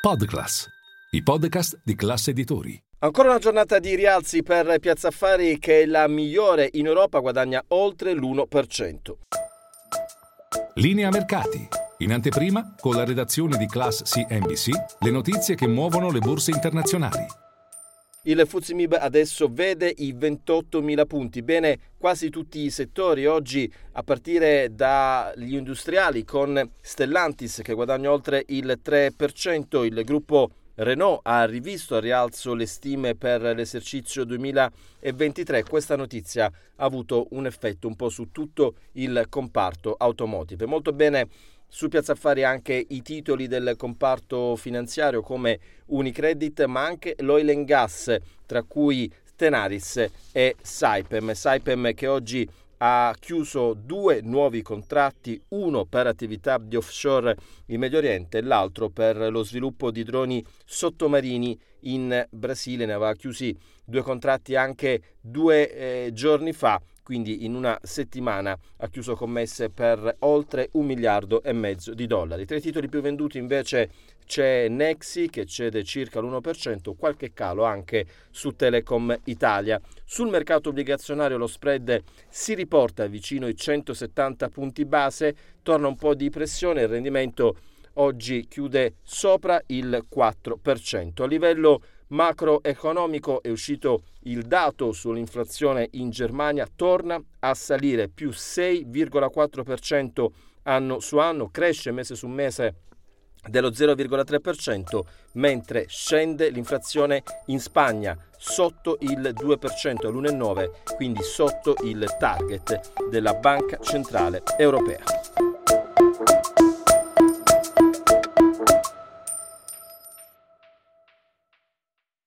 Podclass, i podcast di classe editori. Ancora una giornata di rialzi per Piazza Affari che è la migliore in Europa, guadagna oltre l'1%. Linea mercati. In anteprima, con la redazione di Class CNBC, le notizie che muovono le borse internazionali. Il Fuzimib adesso vede i 28.000 punti, bene quasi tutti i settori oggi a partire dagli industriali con Stellantis che guadagna oltre il 3%, il gruppo Renault ha rivisto a rialzo le stime per l'esercizio 2023. Questa notizia ha avuto un effetto un po' su tutto il comparto automotive. Molto bene su Piazza Affari anche i titoli del comparto finanziario come Unicredit, ma anche l'oil and gas, tra cui Tenaris e Saipem. Saipem che oggi ha chiuso due nuovi contratti, uno per attività di offshore in Medio Oriente e l'altro per lo sviluppo di droni sottomarini in Brasile. Ne aveva chiusi due contratti anche due eh, giorni fa quindi in una settimana ha chiuso commesse per oltre un miliardo e mezzo di dollari. Tra i titoli più venduti invece c'è Nexi che cede circa l'1%, qualche calo anche su Telecom Italia. Sul mercato obbligazionario lo spread si riporta vicino ai 170 punti base, torna un po' di pressione, il rendimento oggi chiude sopra il 4%. A livello macroeconomico è uscito il dato sull'inflazione in Germania, torna a salire più 6,4% anno su anno, cresce mese su mese dello 0,3%, mentre scende l'inflazione in Spagna sotto il 2% all'1,9%, quindi sotto il target della Banca Centrale Europea.